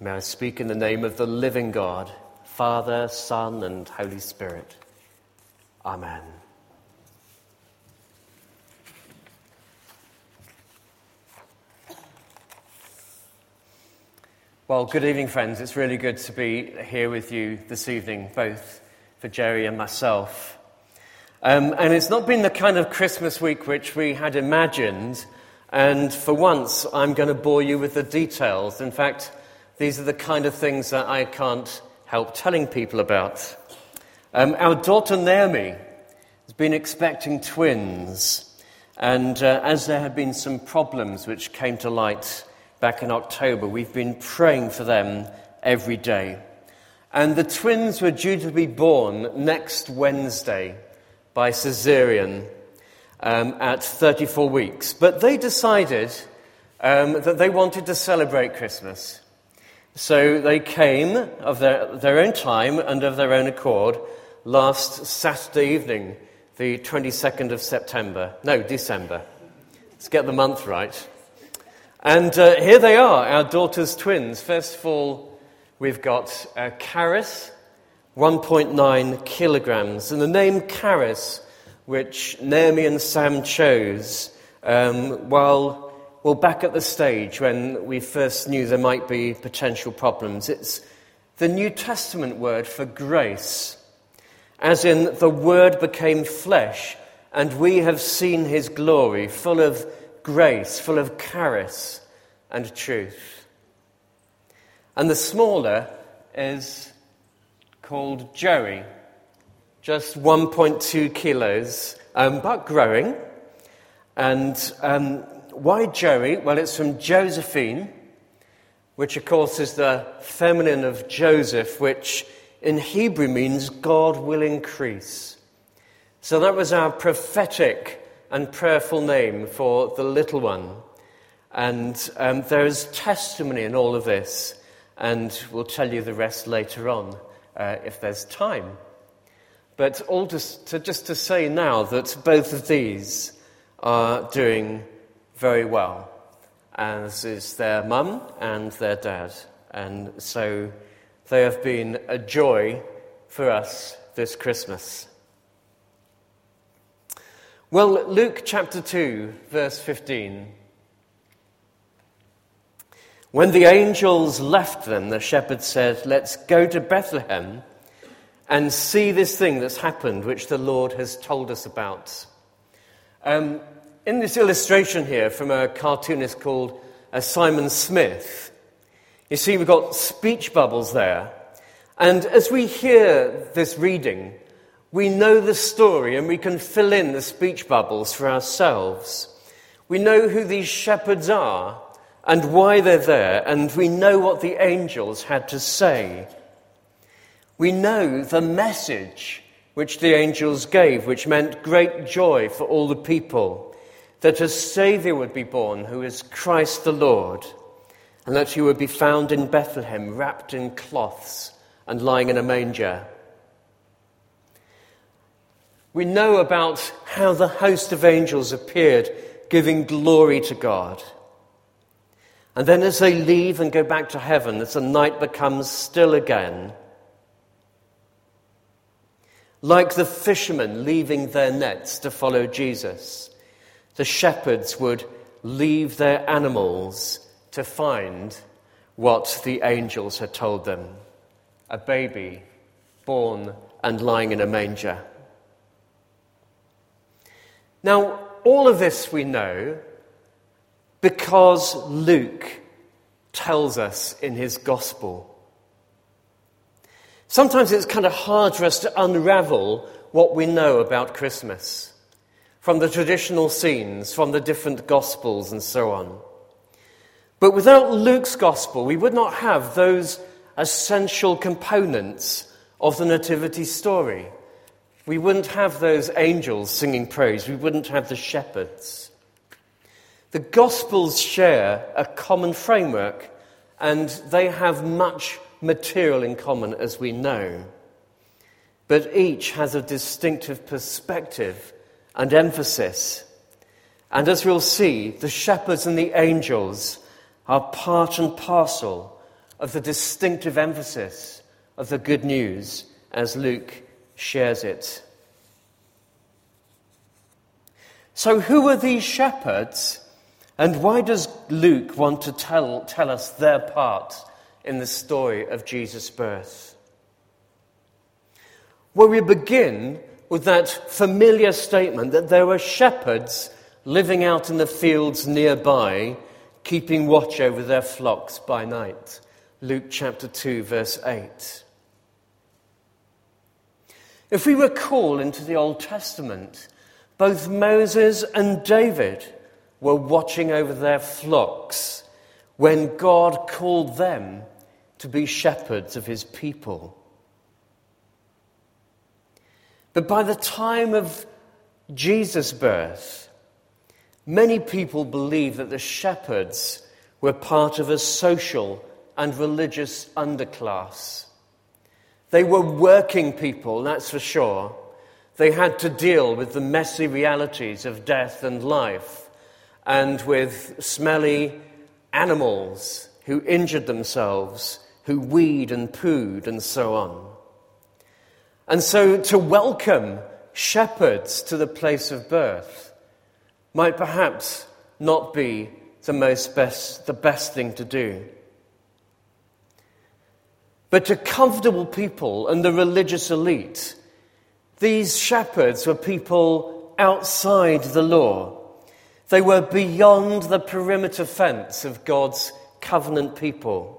May I speak in the name of the living God, Father, Son, and Holy Spirit. Amen. Well, good evening, friends. It's really good to be here with you this evening, both for Jerry and myself. Um, and it's not been the kind of Christmas week which we had imagined. And for once, I'm going to bore you with the details. In fact, these are the kind of things that I can't help telling people about. Um, our daughter Naomi has been expecting twins, and uh, as there have been some problems which came to light back in October, we've been praying for them every day. And the twins were due to be born next Wednesday by caesarean um, at 34 weeks. But they decided um, that they wanted to celebrate Christmas. So they came of their, their own time and of their own accord last Saturday evening, the 22nd of September. No, December. Let's get the month right. And uh, here they are, our daughter's twins. First of all, we've got uh, Caris, 1.9 kilograms. And the name Caris, which Naomi and Sam chose, um, while well, back at the stage when we first knew there might be potential problems, it's the New Testament word for grace, as in the Word became flesh, and we have seen his glory, full of grace, full of charis and truth. And the smaller is called Joey, just 1.2 kilos, um, but growing. And um, why Joey? Well, it's from Josephine, which of course is the feminine of Joseph, which in Hebrew means God will increase. So that was our prophetic and prayerful name for the little one. And um, there is testimony in all of this, and we'll tell you the rest later on uh, if there's time. But all just to, just to say now that both of these are doing very well, as is their mum and their dad. And so they have been a joy for us this Christmas. Well, Luke chapter 2, verse 15. When the angels left them, the shepherds said, Let's go to Bethlehem and see this thing that's happened, which the Lord has told us about. Um, in this illustration here from a cartoonist called uh, Simon Smith, you see we've got speech bubbles there. And as we hear this reading, we know the story and we can fill in the speech bubbles for ourselves. We know who these shepherds are and why they're there, and we know what the angels had to say. We know the message which the angels gave, which meant great joy for all the people that a Saviour would be born who is Christ the Lord, and that he would be found in Bethlehem wrapped in cloths and lying in a manger. We know about how the host of angels appeared, giving glory to God. And then, as they leave and go back to heaven, as the night becomes still again, like the fishermen leaving their nets to follow Jesus, the shepherds would leave their animals to find what the angels had told them a baby born and lying in a manger. Now, all of this we know because Luke tells us in his gospel. Sometimes it's kind of hard for us to unravel what we know about Christmas from the traditional scenes, from the different Gospels, and so on. But without Luke's Gospel, we would not have those essential components of the Nativity story. We wouldn't have those angels singing praise. We wouldn't have the shepherds. The Gospels share a common framework, and they have much material in common, as we know. But each has a distinctive perspective and emphasis. And as we'll see, the shepherds and the angels are part and parcel of the distinctive emphasis of the good news as Luke shares it. So, who are these shepherds, and why does Luke want to tell, tell us their part in the story of Jesus' birth? Well, we begin with that familiar statement that there were shepherds living out in the fields nearby, keeping watch over their flocks by night. Luke chapter 2, verse 8. If we recall into the Old Testament, both Moses and David were watching over their flocks when God called them to be shepherds of his people. But by the time of Jesus' birth, many people believe that the shepherds were part of a social and religious underclass. They were working people, that's for sure. They had to deal with the messy realities of death and life and with smelly animals who injured themselves, who weed and pooed, and so on. And so to welcome shepherds to the place of birth might perhaps not be the most best, the best thing to do. But to comfortable people and the religious elite, these shepherds were people outside the law. They were beyond the perimeter fence of God's covenant people.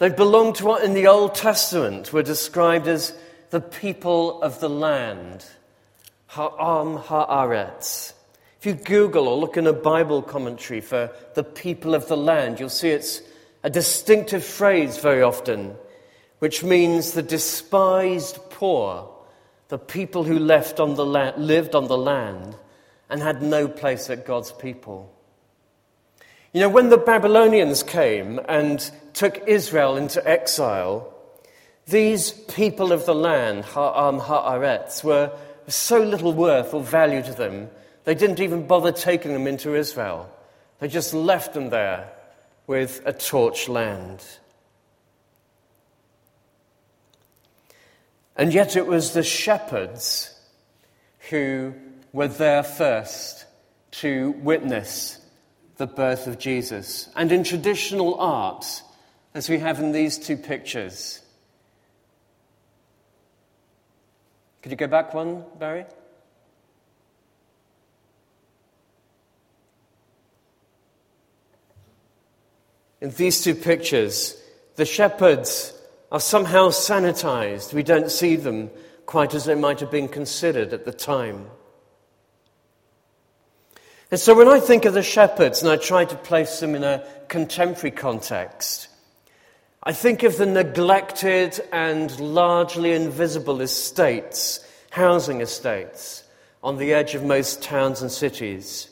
They belonged to what in the Old Testament were described as the people of the land. Ha'am ha'aretz. If you Google or look in a Bible commentary for the people of the land, you'll see it's a distinctive phrase very often, which means the despised poor, the people who left on the la- lived on the land and had no place at God's people. You know, when the Babylonians came and took Israel into exile, these people of the land, Ha'am Ha'aretz, were so little worth or value to them, they didn't even bother taking them into Israel. They just left them there with a torch land. And yet it was the shepherds who were there first to witness the birth of Jesus. And in traditional art, as we have in these two pictures, could you go back one, Barry? In these two pictures, the shepherds are somehow sanitized. We don't see them quite as they might have been considered at the time. And so when I think of the shepherds and I try to place them in a contemporary context, I think of the neglected and largely invisible estates, housing estates, on the edge of most towns and cities.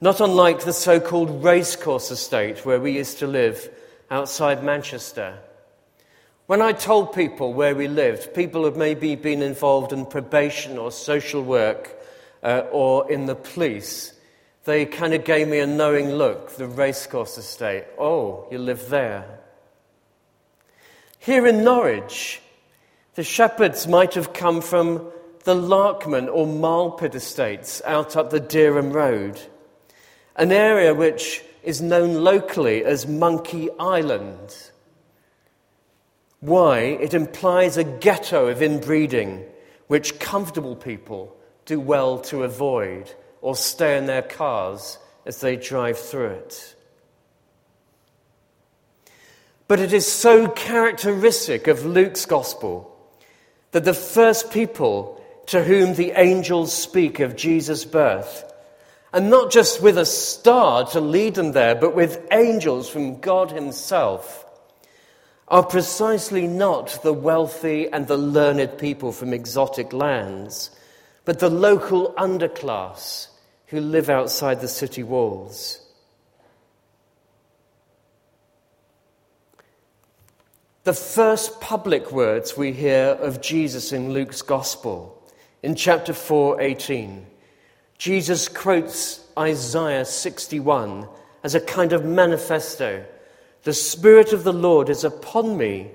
Not unlike the so called racecourse estate where we used to live outside Manchester. When I told people where we lived, people had maybe been involved in probation or social work uh, or in the police. They kind of gave me a knowing look, the racecourse estate. Oh, you live there. Here in Norwich, the shepherds might have come from the Larkman or Marlpit estates out up the Dereham Road an area which is known locally as Monkey Island. Why? It implies a ghetto of inbreeding, which comfortable people do well to avoid or stay in their cars as they drive through it. But it is so characteristic of Luke's gospel that the first people to whom the angels speak of Jesus' birth and not just with a star to lead them there, but with angels from God Himself, are precisely not the wealthy and the learned people from exotic lands, but the local underclass who live outside the city walls. The first public words we hear of Jesus in Luke's Gospel, in chapter 4 18 Jesus quotes Isaiah 61 as a kind of manifesto. The Spirit of the Lord is upon me,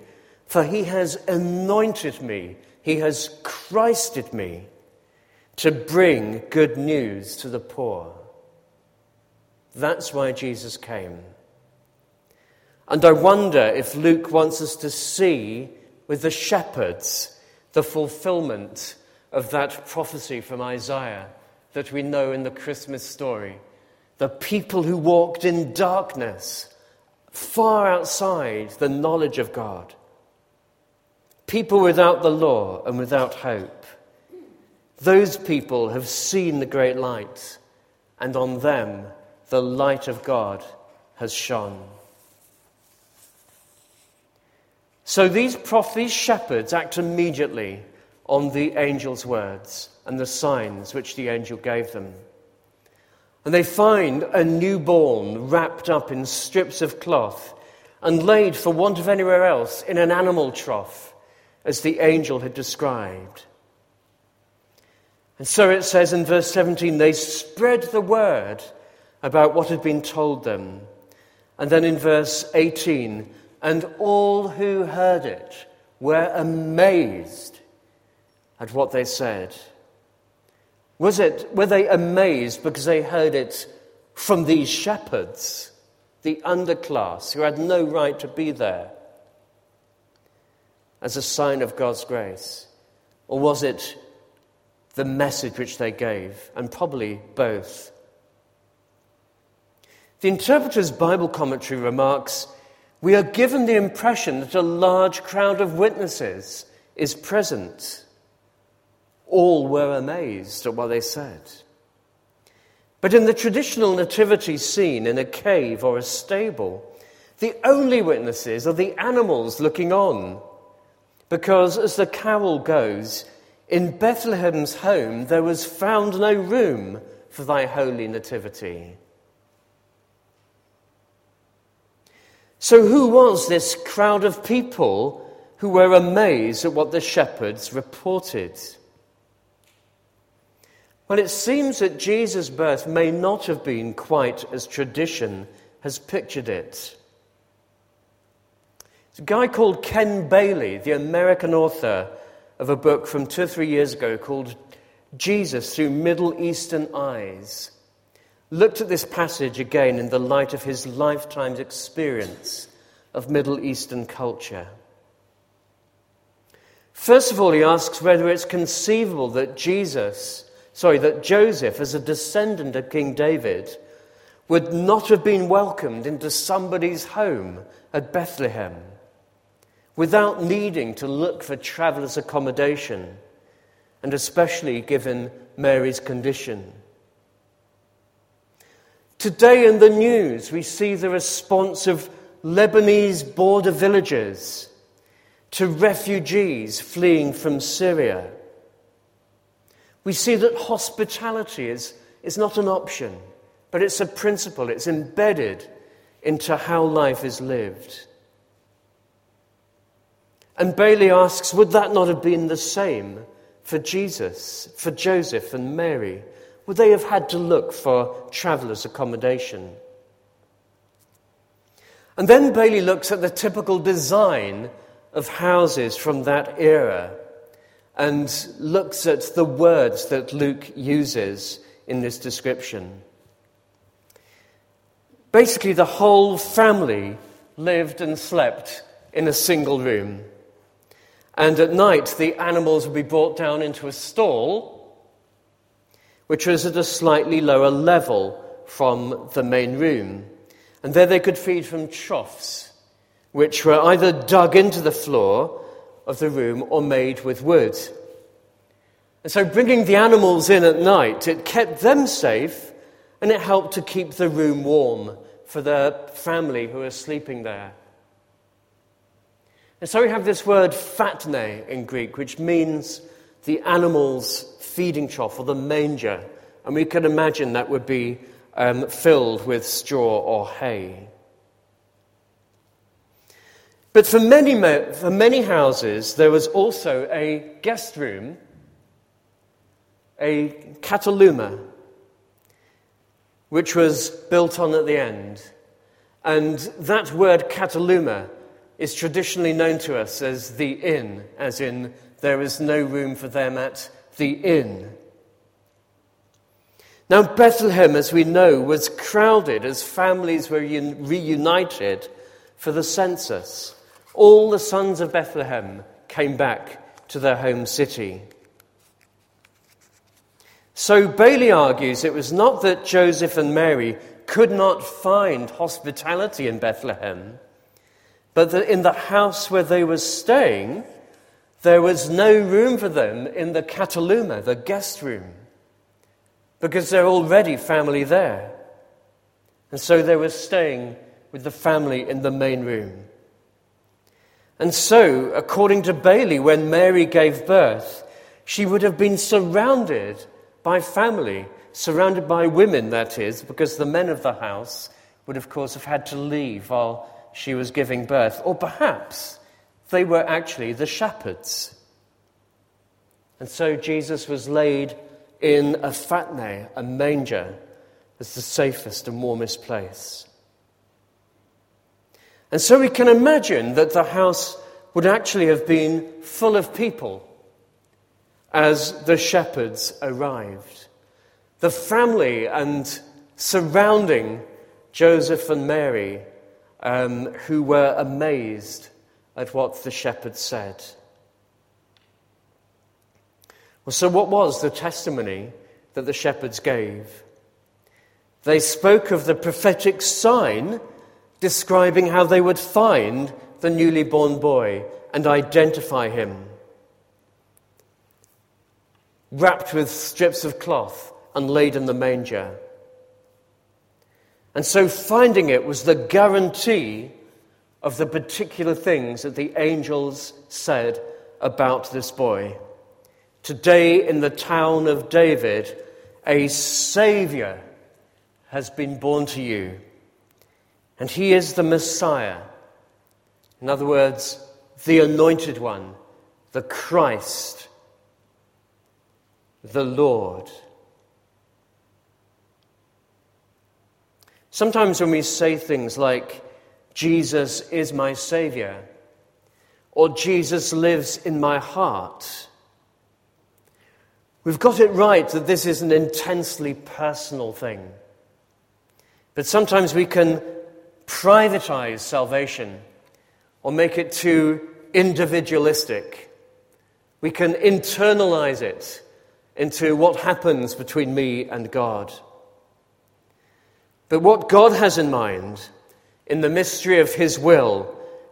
for he has anointed me, he has Christed me to bring good news to the poor. That's why Jesus came. And I wonder if Luke wants us to see with the shepherds the fulfillment of that prophecy from Isaiah that we know in the Christmas story. The people who walked in darkness, far outside the knowledge of God. People without the law and without hope. Those people have seen the great light, and on them the light of God has shone. So these prophets, shepherds, act immediately on the angel's words and the signs which the angel gave them. And they find a newborn wrapped up in strips of cloth and laid, for want of anywhere else, in an animal trough, as the angel had described. And so it says in verse 17 they spread the word about what had been told them. And then in verse 18, and all who heard it were amazed at what they said. Was it, were they amazed because they heard it from these shepherds, the underclass, who had no right to be there, as a sign of God's grace? Or was it the message which they gave? And probably both. The interpreter's Bible commentary remarks we are given the impression that a large crowd of witnesses is present. All were amazed at what they said. But in the traditional nativity scene in a cave or a stable, the only witnesses are the animals looking on. Because as the carol goes, in Bethlehem's home there was found no room for thy holy nativity. So, who was this crowd of people who were amazed at what the shepherds reported? Well, it seems that Jesus' birth may not have been quite as tradition has pictured it. It's a guy called Ken Bailey, the American author of a book from two or three years ago called Jesus Through Middle Eastern Eyes, looked at this passage again in the light of his lifetime's experience of Middle Eastern culture. First of all, he asks whether it's conceivable that Jesus sorry, that Joseph, as a descendant of King David, would not have been welcomed into somebody's home at Bethlehem without needing to look for traveller's accommodation, and especially given Mary's condition. Today in the news, we see the response of Lebanese border villagers to refugees fleeing from Syria we see that hospitality is, is not an option, but it's a principle, it's embedded into how life is lived. And Bailey asks, would that not have been the same for Jesus, for Joseph and Mary? Would they have had to look for travelers' accommodation? And then Bailey looks at the typical design of houses from that era and looks at the words that Luke uses in this description. Basically, the whole family lived and slept in a single room. And at night, the animals would be brought down into a stall, which was at a slightly lower level from the main room. And there they could feed from troughs, which were either dug into the floor of the room or made with wood. And so bringing the animals in at night, it kept them safe and it helped to keep the room warm for the family who were sleeping there. And so we have this word phatne in Greek, which means the animal's feeding trough or the manger. And we can imagine that would be um, filled with straw or hay. But for many, for many houses, there was also a guest room, a kataluma, which was built on at the end. And that word kataluma is traditionally known to us as the inn, as in there is no room for them at the inn. Now, Bethlehem, as we know, was crowded as families were reunited for the census. All the sons of Bethlehem came back to their home city. So Bailey argues it was not that Joseph and Mary could not find hospitality in Bethlehem, but that in the house where they were staying, there was no room for them in the kataluma, the guest room because they're already family there. And so they were staying with the family in the main room. And so, according to Bailey, when Mary gave birth, she would have been surrounded by family, surrounded by women, that is, because the men of the house would, of course, have had to leave while she was giving birth. Or perhaps they were actually the shepherds. And so Jesus was laid in a phatne, a manger, as the safest and warmest place. And so we can imagine that the house would actually have been full of people as the shepherds arrived. The family and surrounding Joseph and Mary, um, who were amazed at what the shepherds said. Well, so, what was the testimony that the shepherds gave? They spoke of the prophetic sign describing how they would find the newly born boy and identify him. Wrapped with strips of cloth and laid in the manger. And so finding it was the guarantee of the particular things that the angels said about this boy. Today, in the town of David, a Savior has been born to you, and he is the Messiah. In other words, the Anointed One, the Christ, the Lord. Sometimes when we say things like, Jesus is my Savior, or Jesus lives in my heart, We've got it right that this is an intensely personal thing. But sometimes we can privatize salvation or make it too individualistic. We can internalize it into what happens between me and God. But what God has in mind in the mystery of His will,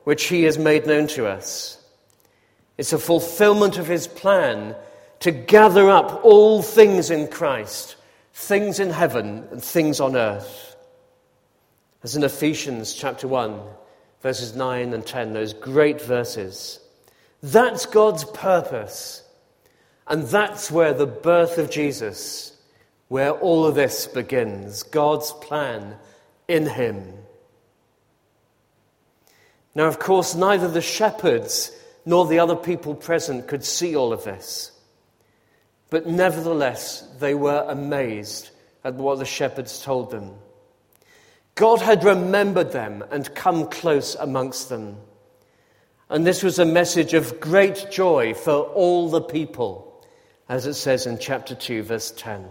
which He has made known to us, is a fulfillment of His plan to gather up all things in Christ, things in heaven and things on earth. As in Ephesians chapter 1, verses 9 and 10, those great verses. That's God's purpose. And that's where the birth of Jesus, where all of this begins, God's plan in Him. Now, of course, neither the shepherds nor the other people present could see all of this. But nevertheless, they were amazed at what the shepherds told them. God had remembered them and come close amongst them. And this was a message of great joy for all the people, as it says in chapter 2, verse 10.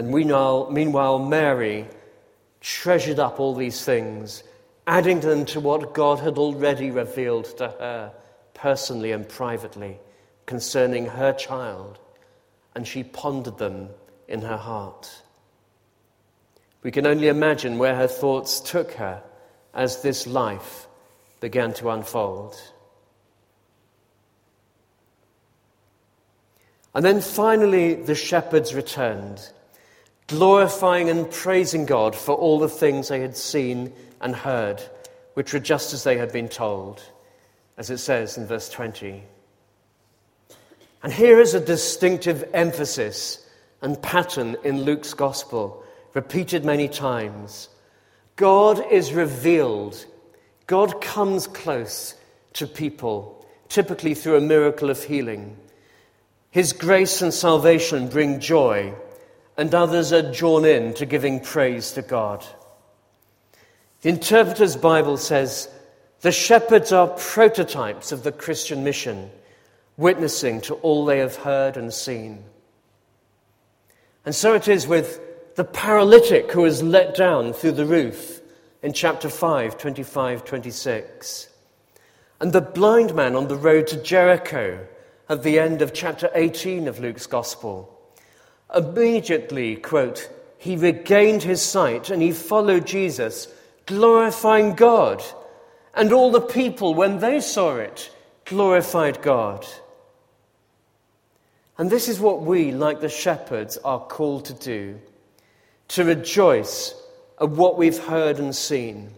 And meanwhile, meanwhile Mary treasured up all these things, adding them to what God had already revealed to her personally and privately concerning her child, and she pondered them in her heart. We can only imagine where her thoughts took her as this life began to unfold. And then finally, the shepherds returned, glorifying and praising God for all the things they had seen and heard, which were just as they had been told, as it says in verse 20. And here is a distinctive emphasis and pattern in Luke's gospel, repeated many times. God is revealed. God comes close to people, typically through a miracle of healing. His grace and salvation bring joy, and others are drawn in to giving praise to God. The Interpreter's Bible says the shepherds are prototypes of the Christian mission, witnessing to all they have heard and seen. And so it is with the paralytic who is let down through the roof in chapter 5, 25, 26, and the blind man on the road to Jericho at the end of chapter 18 of Luke's Gospel. Immediately, quote, he regained his sight and he followed Jesus, glorifying God. And all the people, when they saw it, glorified God. And this is what we, like the shepherds, are called to do to rejoice at what we've heard and seen,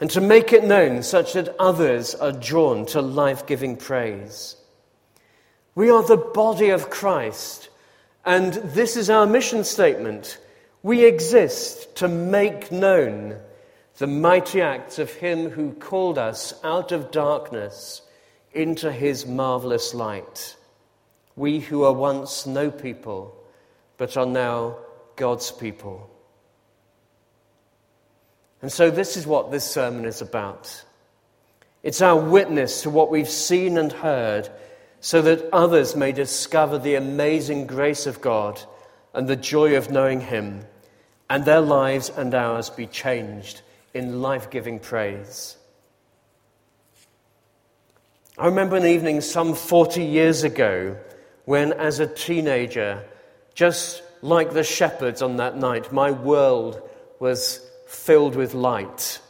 and to make it known such that others are drawn to life giving praise. We are the body of Christ, and this is our mission statement. We exist to make known the mighty acts of Him who called us out of darkness into His marvelous light. We who are once no people, but are now God's people. And so, this is what this sermon is about. It's our witness to what we've seen and heard so that others may discover the amazing grace of God and the joy of knowing Him, and their lives and ours be changed in life giving praise. I remember an evening some 40 years ago when, as a teenager, just like the shepherds on that night, my world was filled with light.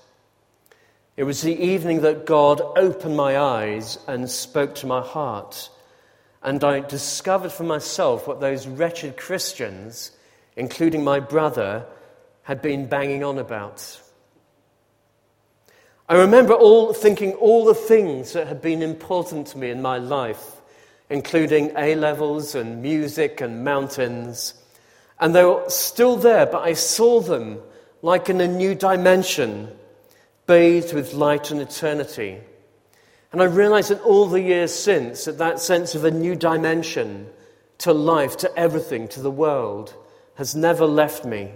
It was the evening that God opened my eyes and spoke to my heart. And I discovered for myself what those wretched Christians, including my brother, had been banging on about. I remember all thinking all the things that had been important to me in my life, including A levels and music and mountains. And they were still there, but I saw them like in a new dimension, bathed with light and eternity. And I realized that all the years since, that that sense of a new dimension to life, to everything, to the world, has never left me.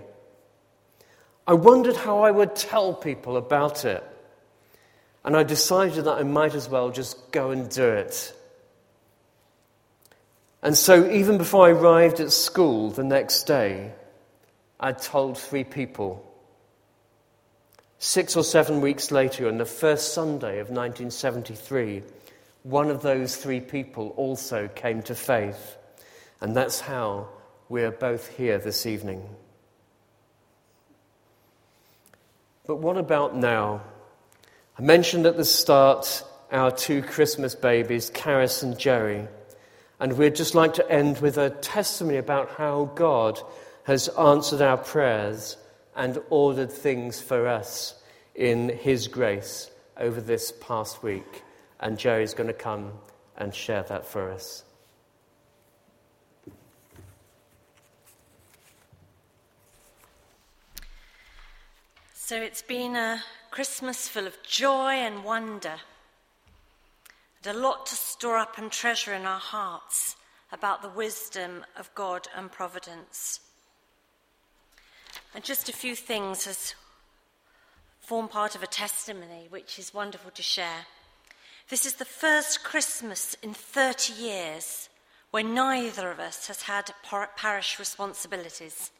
I wondered how I would tell people about it. And I decided that I might as well just go and do it. And so, even before I arrived at school the next day, I told three people. Six or seven weeks later, on the first Sunday of 1973, one of those three people also came to faith. And that's how we're both here this evening. But what about now? I mentioned at the start our two Christmas babies, Karis and Jerry. And we'd just like to end with a testimony about how God has answered our prayers and ordered things for us in His grace over this past week. And Jerry's going to come and share that for us. So it's been a Christmas full of joy and wonder and a lot to store up and treasure in our hearts about the wisdom of God and providence. And just a few things as form part of a testimony which is wonderful to share. This is the first Christmas in 30 years when neither of us has had parish responsibilities.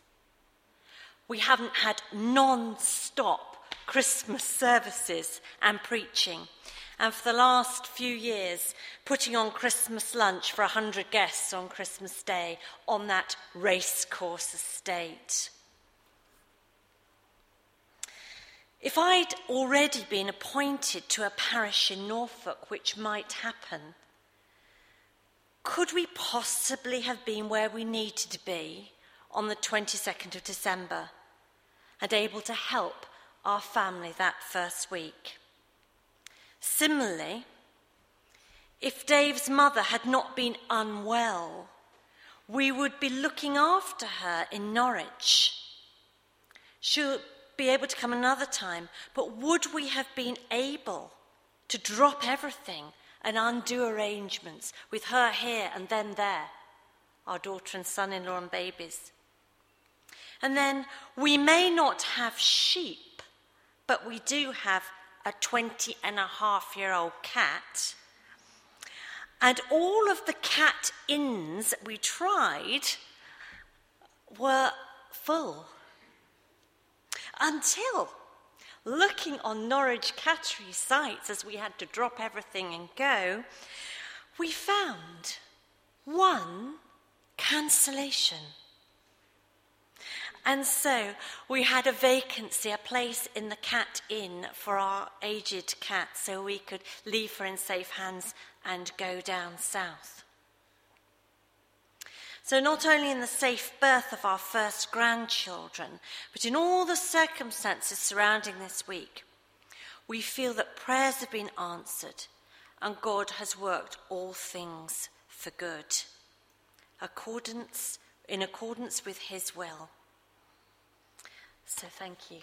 We haven't had non stop Christmas services and preaching and for the last few years, putting on Christmas lunch for 100 guests on Christmas Day on that racecourse estate. If I'd already been appointed to a parish in Norfolk, which might happen, could we possibly have been where we needed to be on the 22nd of December and able to help our family that first week? Similarly, if Dave's mother had not been unwell, we would be looking after her in Norwich. She'll be able to come another time, but would we have been able to drop everything and undo arrangements with her here and then there, our daughter and son in law and babies? And then we may not have sheep but we do have a 20 and a half year old cat. And all of the cat inns we tried were full. Until looking on Norwich Cattery sites as we had to drop everything and go, we found one cancellation. And so we had a vacancy, a place in the cat inn for our aged cat so we could leave her in safe hands and go down south. So, not only in the safe birth of our first grandchildren, but in all the circumstances surrounding this week, we feel that prayers have been answered and God has worked all things for good, accordance, in accordance with his will. So, thank you.